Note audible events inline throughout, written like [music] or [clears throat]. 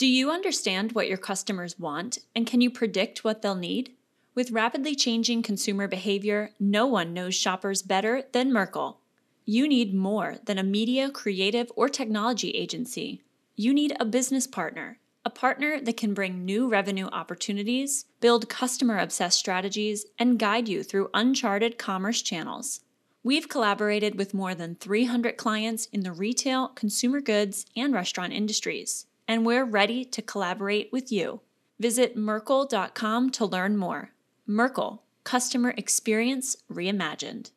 Do you understand what your customers want and can you predict what they'll need? With rapidly changing consumer behavior, no one knows shoppers better than Merkle. You need more than a media, creative, or technology agency. You need a business partner, a partner that can bring new revenue opportunities, build customer obsessed strategies, and guide you through uncharted commerce channels. We've collaborated with more than 300 clients in the retail, consumer goods, and restaurant industries, and we're ready to collaborate with you. Visit Merkle.com to learn more. Merkle, customer experience reimagined.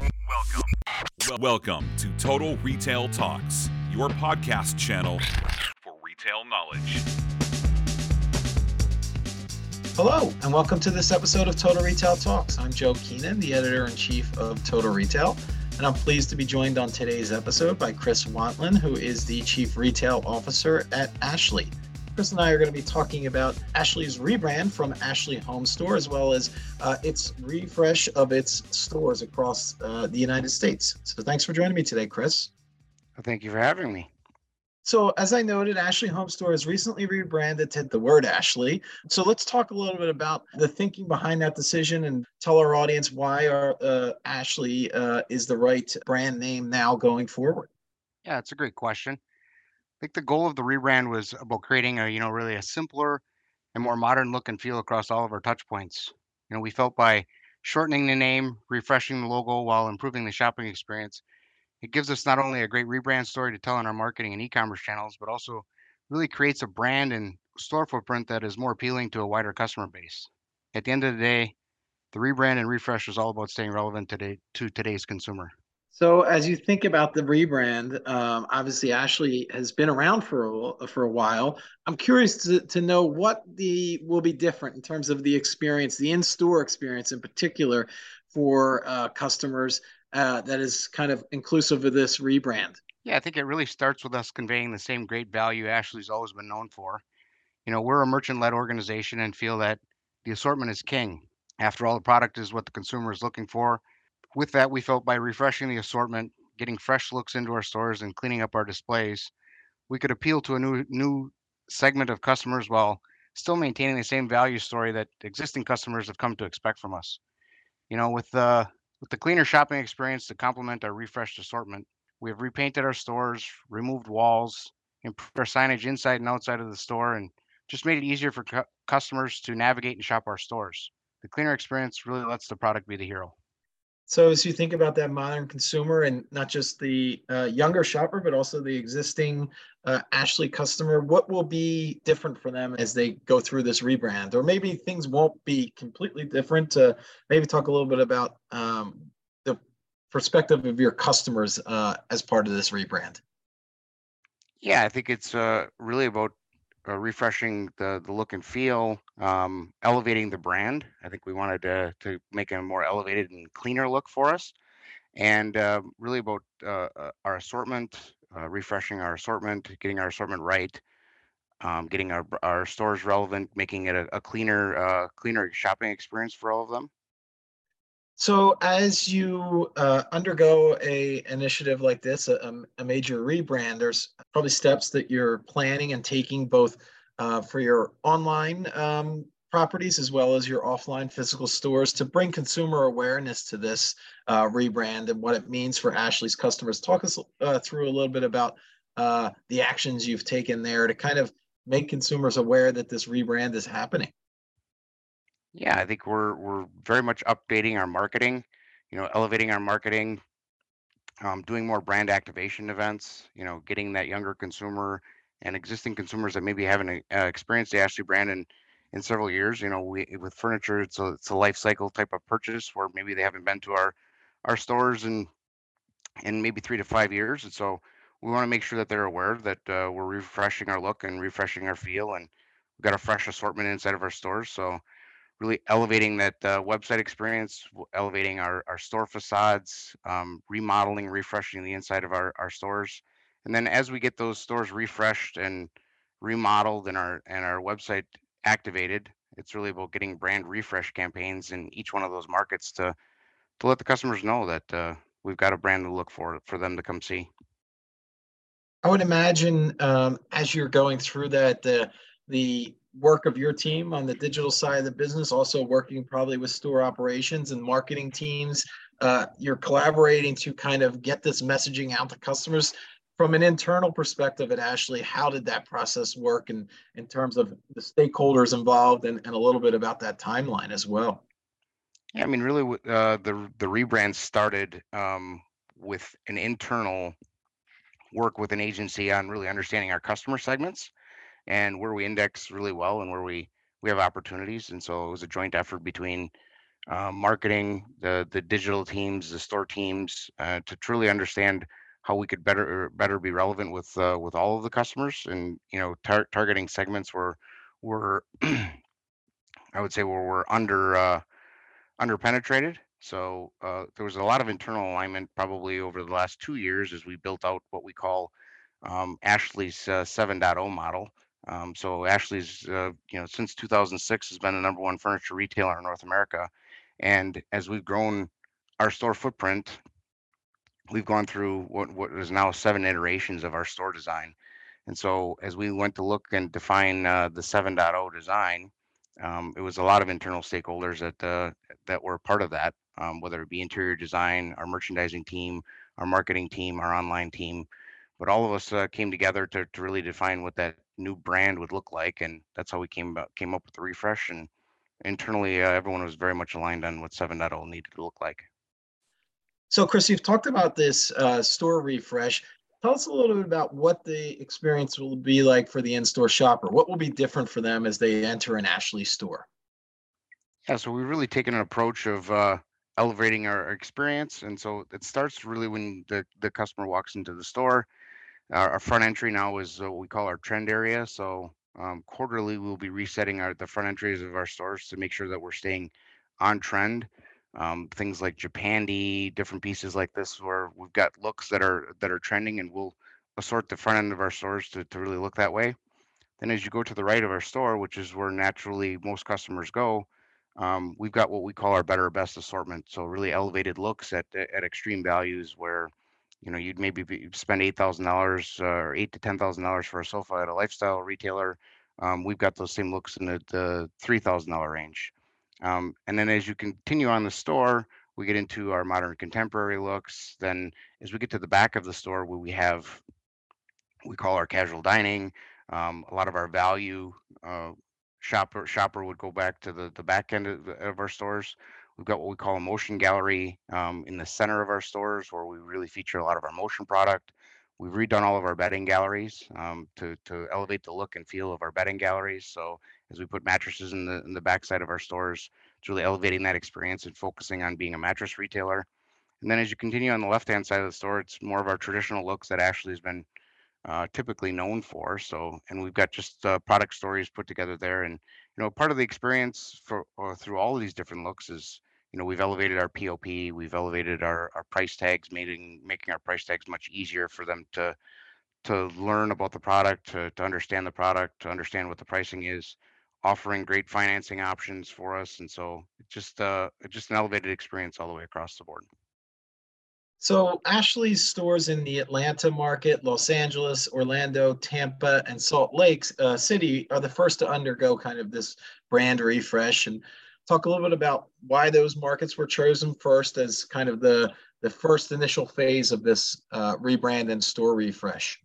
Welcome. Welcome to Total Retail Talks, your podcast channel for retail knowledge. Hello, and welcome to this episode of Total Retail Talks. I'm Joe Keenan, the editor in chief of Total Retail, and I'm pleased to be joined on today's episode by Chris Wantlin, who is the chief retail officer at Ashley. Chris and I are going to be talking about Ashley's rebrand from Ashley Home Store, as well as uh, its refresh of its stores across uh, the United States. So thanks for joining me today, Chris. Well, thank you for having me. So, as I noted, Ashley Home Store has recently rebranded to the word Ashley. So, let's talk a little bit about the thinking behind that decision and tell our audience why our uh, Ashley uh, is the right brand name now going forward. Yeah, it's a great question. I think the goal of the rebrand was about creating a, you know, really a simpler and more modern look and feel across all of our touch points. You know, we felt by shortening the name, refreshing the logo while improving the shopping experience, it gives us not only a great rebrand story to tell on our marketing and e-commerce channels, but also really creates a brand and store footprint that is more appealing to a wider customer base. At the end of the day, the rebrand and refresh is all about staying relevant today to today's consumer. So, as you think about the rebrand, um, obviously Ashley has been around for a, for a while. I'm curious to, to know what the will be different in terms of the experience, the in-store experience in particular, for uh, customers uh, that is kind of inclusive of this rebrand. Yeah, I think it really starts with us conveying the same great value Ashley's always been known for. You know, we're a merchant-led organization and feel that the assortment is king. After all, the product is what the consumer is looking for with that, we felt by refreshing the assortment, getting fresh looks into our stores, and cleaning up our displays, we could appeal to a new new segment of customers while still maintaining the same value story that existing customers have come to expect from us. You know, with the with the cleaner shopping experience to complement our refreshed assortment, we have repainted our stores, removed walls, improved our signage inside and outside of the store, and just made it easier for cu- customers to navigate and shop our stores. The cleaner experience really lets the product be the hero. So as you think about that modern consumer and not just the uh, younger shopper, but also the existing uh, Ashley customer, what will be different for them as they go through this rebrand? Or maybe things won't be completely different. Uh, maybe talk a little bit about um, the perspective of your customers uh, as part of this rebrand. Yeah, I think it's uh, really about uh, refreshing the the look and feel, um, elevating the brand. I think we wanted to to make a more elevated and cleaner look for us, and uh, really about uh, uh our assortment, uh, refreshing our assortment, getting our assortment right, um, getting our our stores relevant, making it a, a cleaner uh, cleaner shopping experience for all of them. So as you uh, undergo a initiative like this, a, a, major rebrand, there's probably steps that you're planning and taking both uh, for your online um, properties as well as your offline physical stores to bring consumer awareness to this uh, rebrand and what it means for Ashley's customers. Talk us uh, through a little bit about uh, the actions you've taken there to kind of make consumers aware that this rebrand is happening. Yeah, I think we're we're very much updating our marketing, you know, elevating our marketing, um, doing more brand activation events, you know, getting that younger consumer and existing consumers that maybe haven't uh, experienced the Ashley brand in in several years. You know, we with furniture, it's a it's a life cycle type of purchase where maybe they haven't been to our our stores in in maybe three to five years, and so we want to make sure that they're aware that uh, we're refreshing our look and refreshing our feel, and we've got a fresh assortment inside of our stores. So really elevating that uh, website experience, elevating our, our store facades, um, remodeling, refreshing the inside of our, our stores. And then as we get those stores refreshed and remodeled and our and our website activated, it's really about getting brand refresh campaigns in each one of those markets to to let the customers know that uh, we've got a brand to look for for them to come see. I would imagine um, as you're going through that, the the work of your team on the digital side of the business, also working probably with store operations and marketing teams, uh, you're collaborating to kind of get this messaging out to customers. From an internal perspective at Ashley, how did that process work in, in terms of the stakeholders involved and, and a little bit about that timeline as well? Yeah, I mean, really, uh, the the rebrand started um, with an internal work with an agency on really understanding our customer segments and where we index really well and where we we have opportunities. And so it was a joint effort between uh, marketing, the the digital teams, the store teams, uh, to truly understand how we could better better be relevant with uh, with all of the customers, and you know, tar- targeting segments where we're [clears throat] I would say where we're under uh, under penetrated. So uh, there was a lot of internal alignment probably over the last two years as we built out what we call um, Ashley's uh, 7.0 model. Um, so Ashley's, uh, you know, since 2006 has been the number one furniture retailer in North America, and as we've grown our store footprint, we've gone through what what is now seven iterations of our store design. And so as we went to look and define uh, the 7.0 design, um, it was a lot of internal stakeholders that uh, that were part of that, um, whether it be interior design, our merchandising team, our marketing team, our online team. But all of us uh, came together to, to really define what that new brand would look like, and that's how we came about, came up with the refresh. And internally, uh, everyone was very much aligned on what 7.0 needed to look like. So, Chris, you've talked about this uh, store refresh. Tell us a little bit about what the experience will be like for the in-store shopper. What will be different for them as they enter an Ashley store? Yeah, so we've really taken an approach of uh, elevating our experience, and so it starts really when the the customer walks into the store. Our, our front entry now is what we call our trend area. So um, quarterly, we'll be resetting our the front entries of our stores to make sure that we're staying on trend. Um, things like Japandi, different pieces like this, where we've got looks that are that are trending, and we'll assort the front end of our stores to, to really look that way. Then, as you go to the right of our store, which is where naturally most customers go, um, we've got what we call our better best assortment. So really elevated looks at at extreme values where you know you'd maybe be, spend eight thousand dollars or eight to ten thousand dollars for a sofa at a lifestyle retailer. Um, we've got those same looks in the, the three thousand dollar range. Um, and then as you continue on the store, we get into our modern contemporary looks. Then as we get to the back of the store, where we have we call our casual dining, um, a lot of our value uh, shopper shopper would go back to the the back end of, the, of our stores We've got what we call a motion gallery um, in the center of our stores where we really feature a lot of our motion product. We've redone all of our bedding galleries um, to, to elevate the look and feel of our bedding galleries. So as we put mattresses in the in the backside of our stores, it's really elevating that experience and focusing on being a mattress retailer. And then as you continue on the left-hand side of the store, it's more of our traditional looks that Ashley has been uh, typically known for. So, and we've got just uh, product stories put together there. And you know, part of the experience for uh, through all of these different looks is you know we've elevated our pop we've elevated our, our price tags making making our price tags much easier for them to to learn about the product to, to understand the product to understand what the pricing is offering great financing options for us and so just uh just an elevated experience all the way across the board. So ashley's stores in the atlanta market los angeles orlando tampa and salt lake uh, city are the first to undergo kind of this brand refresh and talk a little bit about why those markets were chosen first as kind of the the first initial phase of this uh, rebrand and store refresh.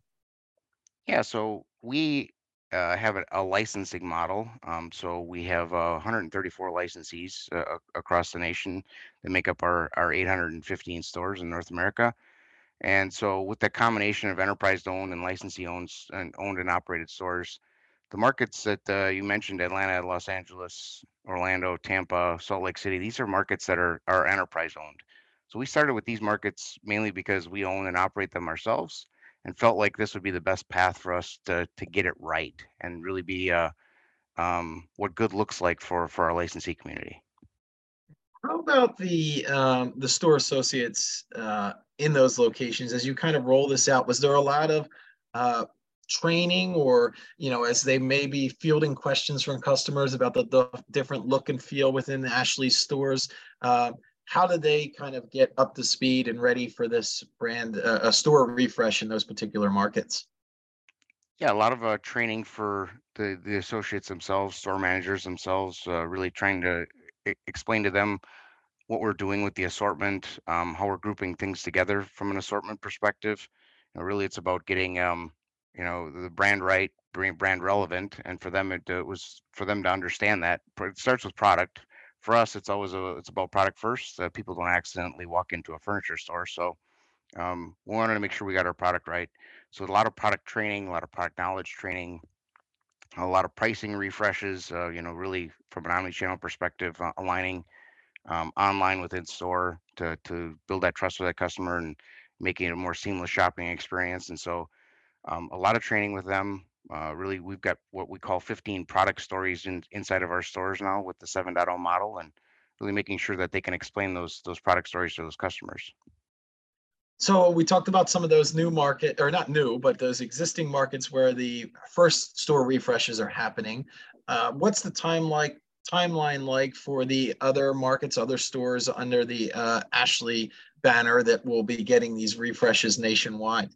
Yeah, so we uh, have a, a, licensing model. Um, so we have uh, 134 licensees uh, across the nation that make up our, our 815 stores in North America. And so with the combination of enterprise owned and licensee owned and owned and operated stores, the markets that uh, you mentioned atlanta los angeles orlando tampa salt lake city these are markets that are, are enterprise owned so we started with these markets mainly because we own and operate them ourselves and felt like this would be the best path for us to, to get it right and really be uh, um, what good looks like for, for our licensee community. How about the um, the store associates uh, in those locations as you kind of roll this out? Was there a lot of uh, training or you know as they may be fielding questions from customers about the, the different look and feel within the ashley stores uh, how did they kind of get up to speed and ready for this brand uh, a store refresh in those particular markets Yeah, a lot of uh, training for the the associates themselves, store managers themselves, uh, really trying to explain to them what we're doing with the assortment, um, how we're grouping things together from an assortment perspective. You know, really, it's about getting um, you know the brand right, brand relevant, and for them it, uh, was for them to understand that it starts with product. For us, it's always a, it's about product first. Uh, people don't accidentally walk into a furniture store, so um, we wanted to make sure we got our product right. So a lot of product training, a lot of product knowledge training, a lot of pricing refreshes. Uh, you know, really from an omni-channel perspective, uh, aligning um, online with in-store to to build that trust with that customer and making it a more seamless shopping experience. And so um, a lot of training with them. Uh, really, we've got what we call 15 product stories in, inside of our stores now with the 7.0 model, and really making sure that they can explain those those product stories to those customers. So we talked about some of those new market, or not new, but those existing markets where the first store refreshes are happening. Uh, what's the time like timeline like for the other markets, other stores under the uh, Ashley banner that will be getting these refreshes nationwide?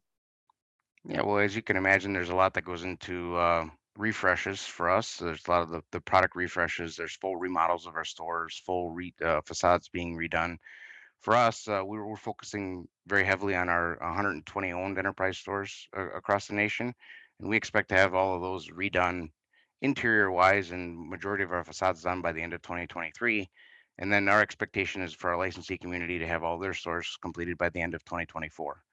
Yeah, well, as you can imagine, there's a lot that goes into uh, refreshes for us. There's a lot of the, the product refreshes. There's full remodels of our stores, full re, uh, facades being redone. For us, uh, we we're focusing very heavily on our 120 owned enterprise stores uh, across the nation, and we expect to have all of those redone interior wise and majority of our facades done by the end of 2023. And then our expectation is for our licensee community to have all their stores completed by the end of 2024.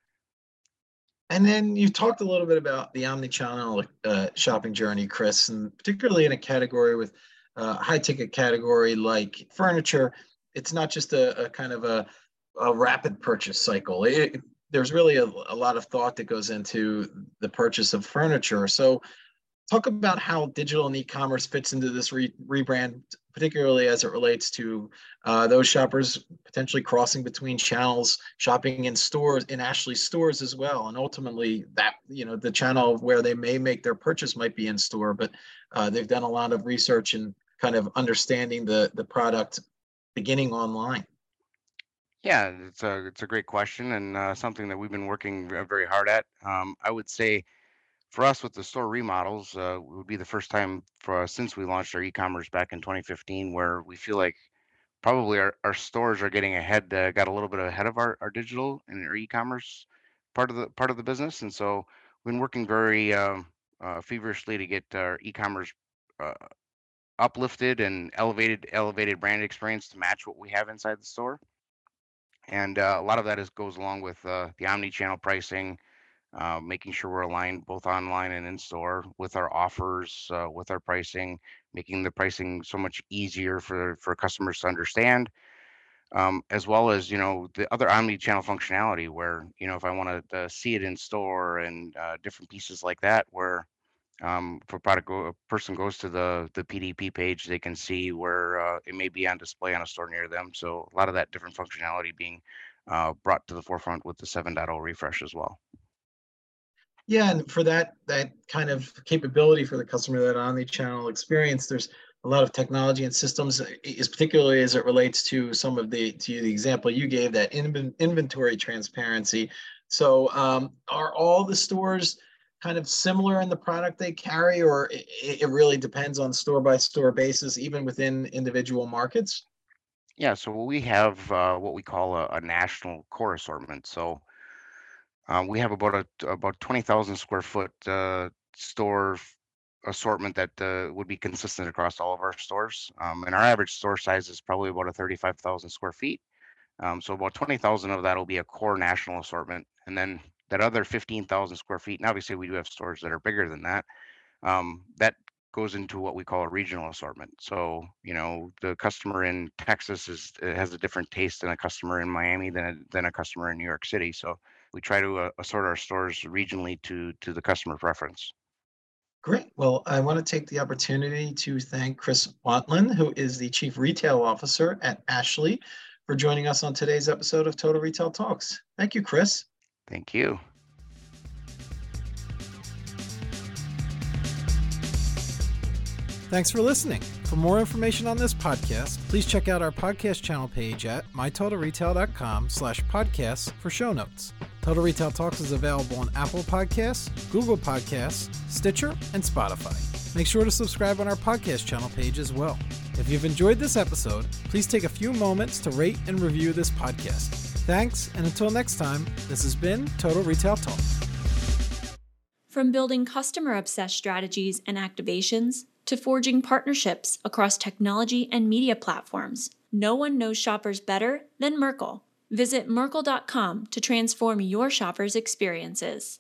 And then you talked a little bit about the omni-channel uh, shopping journey, Chris, and particularly in a category with uh, high ticket category like furniture. It's not just a, a kind of a, a, rapid purchase cycle. It, there's really a, a lot of thought that goes into the purchase of furniture. So talk about how digital and e-commerce fits into this re- rebrand particularly as it relates to uh, those shoppers potentially crossing between channels shopping in stores in ashley stores as well. And ultimately that you know the channel where they may make their purchase might be in store but uh, they've done a lot of research and kind of understanding the the product beginning online. Yeah it's a it's a great question and uh, something that we've been working very hard at. Um, i would say for us with the store remodels, uh, would be the first time for us since we launched our e-commerce back in 2015, where we feel like probably our, our stores are getting ahead, uh, got a little bit ahead of our, our digital and our e-commerce part of the part of the business, and so we've been working very um, uh, feverishly to get our e-commerce uh, uplifted and elevated elevated brand experience to match what we have inside the store. And uh, a lot of that is goes along with uh, the omni-channel pricing uh, making sure we're aligned both online and in store with our offers, uh, with our pricing, making the pricing so much easier for for customers to understand, um, as well as you know the other omni-channel functionality where you know if I want to uh, see it in store and uh, different pieces like that where um, if a product go, a person goes to the the PDP page, they can see where uh, it may be on display on a store near them. So a lot of that different functionality being uh, brought to the forefront with the 7.0 refresh as well. Yeah, and for that that kind of capability for the customer, that omni-channel experience, there's a lot of technology and systems, is particularly as it relates to some of the to the example you gave that in, inventory transparency. So, um, are all the stores kind of similar in the product they carry, or it, it really depends on store by store basis, even within individual markets? Yeah, so we have uh, what we call a, a national core assortment. So um, we have about a about 20,000 square foot uh, store assortment that uh, would be consistent across all of our stores. Um, and our average store size is probably about a 35,000 square feet. Um, so about 20,000 of that will be a core national assortment. And then that other 15,000 square feet, and obviously we do have stores that are bigger than that, um, that goes into what we call a regional assortment. So, you know, the customer in Texas is has a different taste than a customer in Miami than a, than a customer in New York City. So we try to uh, assort our stores regionally to to the customer preference. Great. Well, I want to take the opportunity to thank Chris Wantlin, who is the Chief Retail Officer at Ashley, for joining us on today's episode of Total Retail Talks. Thank you, Chris. Thank you. Thanks for listening. For more information on this podcast, please check out our podcast channel page at mytotalretail.com slash podcasts for show notes. Total Retail Talks is available on Apple Podcasts, Google Podcasts, Stitcher, and Spotify. Make sure to subscribe on our podcast channel page as well. If you've enjoyed this episode, please take a few moments to rate and review this podcast. Thanks, and until next time, this has been Total Retail Talk. From building customer obsessed strategies and activations to forging partnerships across technology and media platforms, no one knows shoppers better than Merkle. Visit Merkle.com to transform your shoppers' experiences.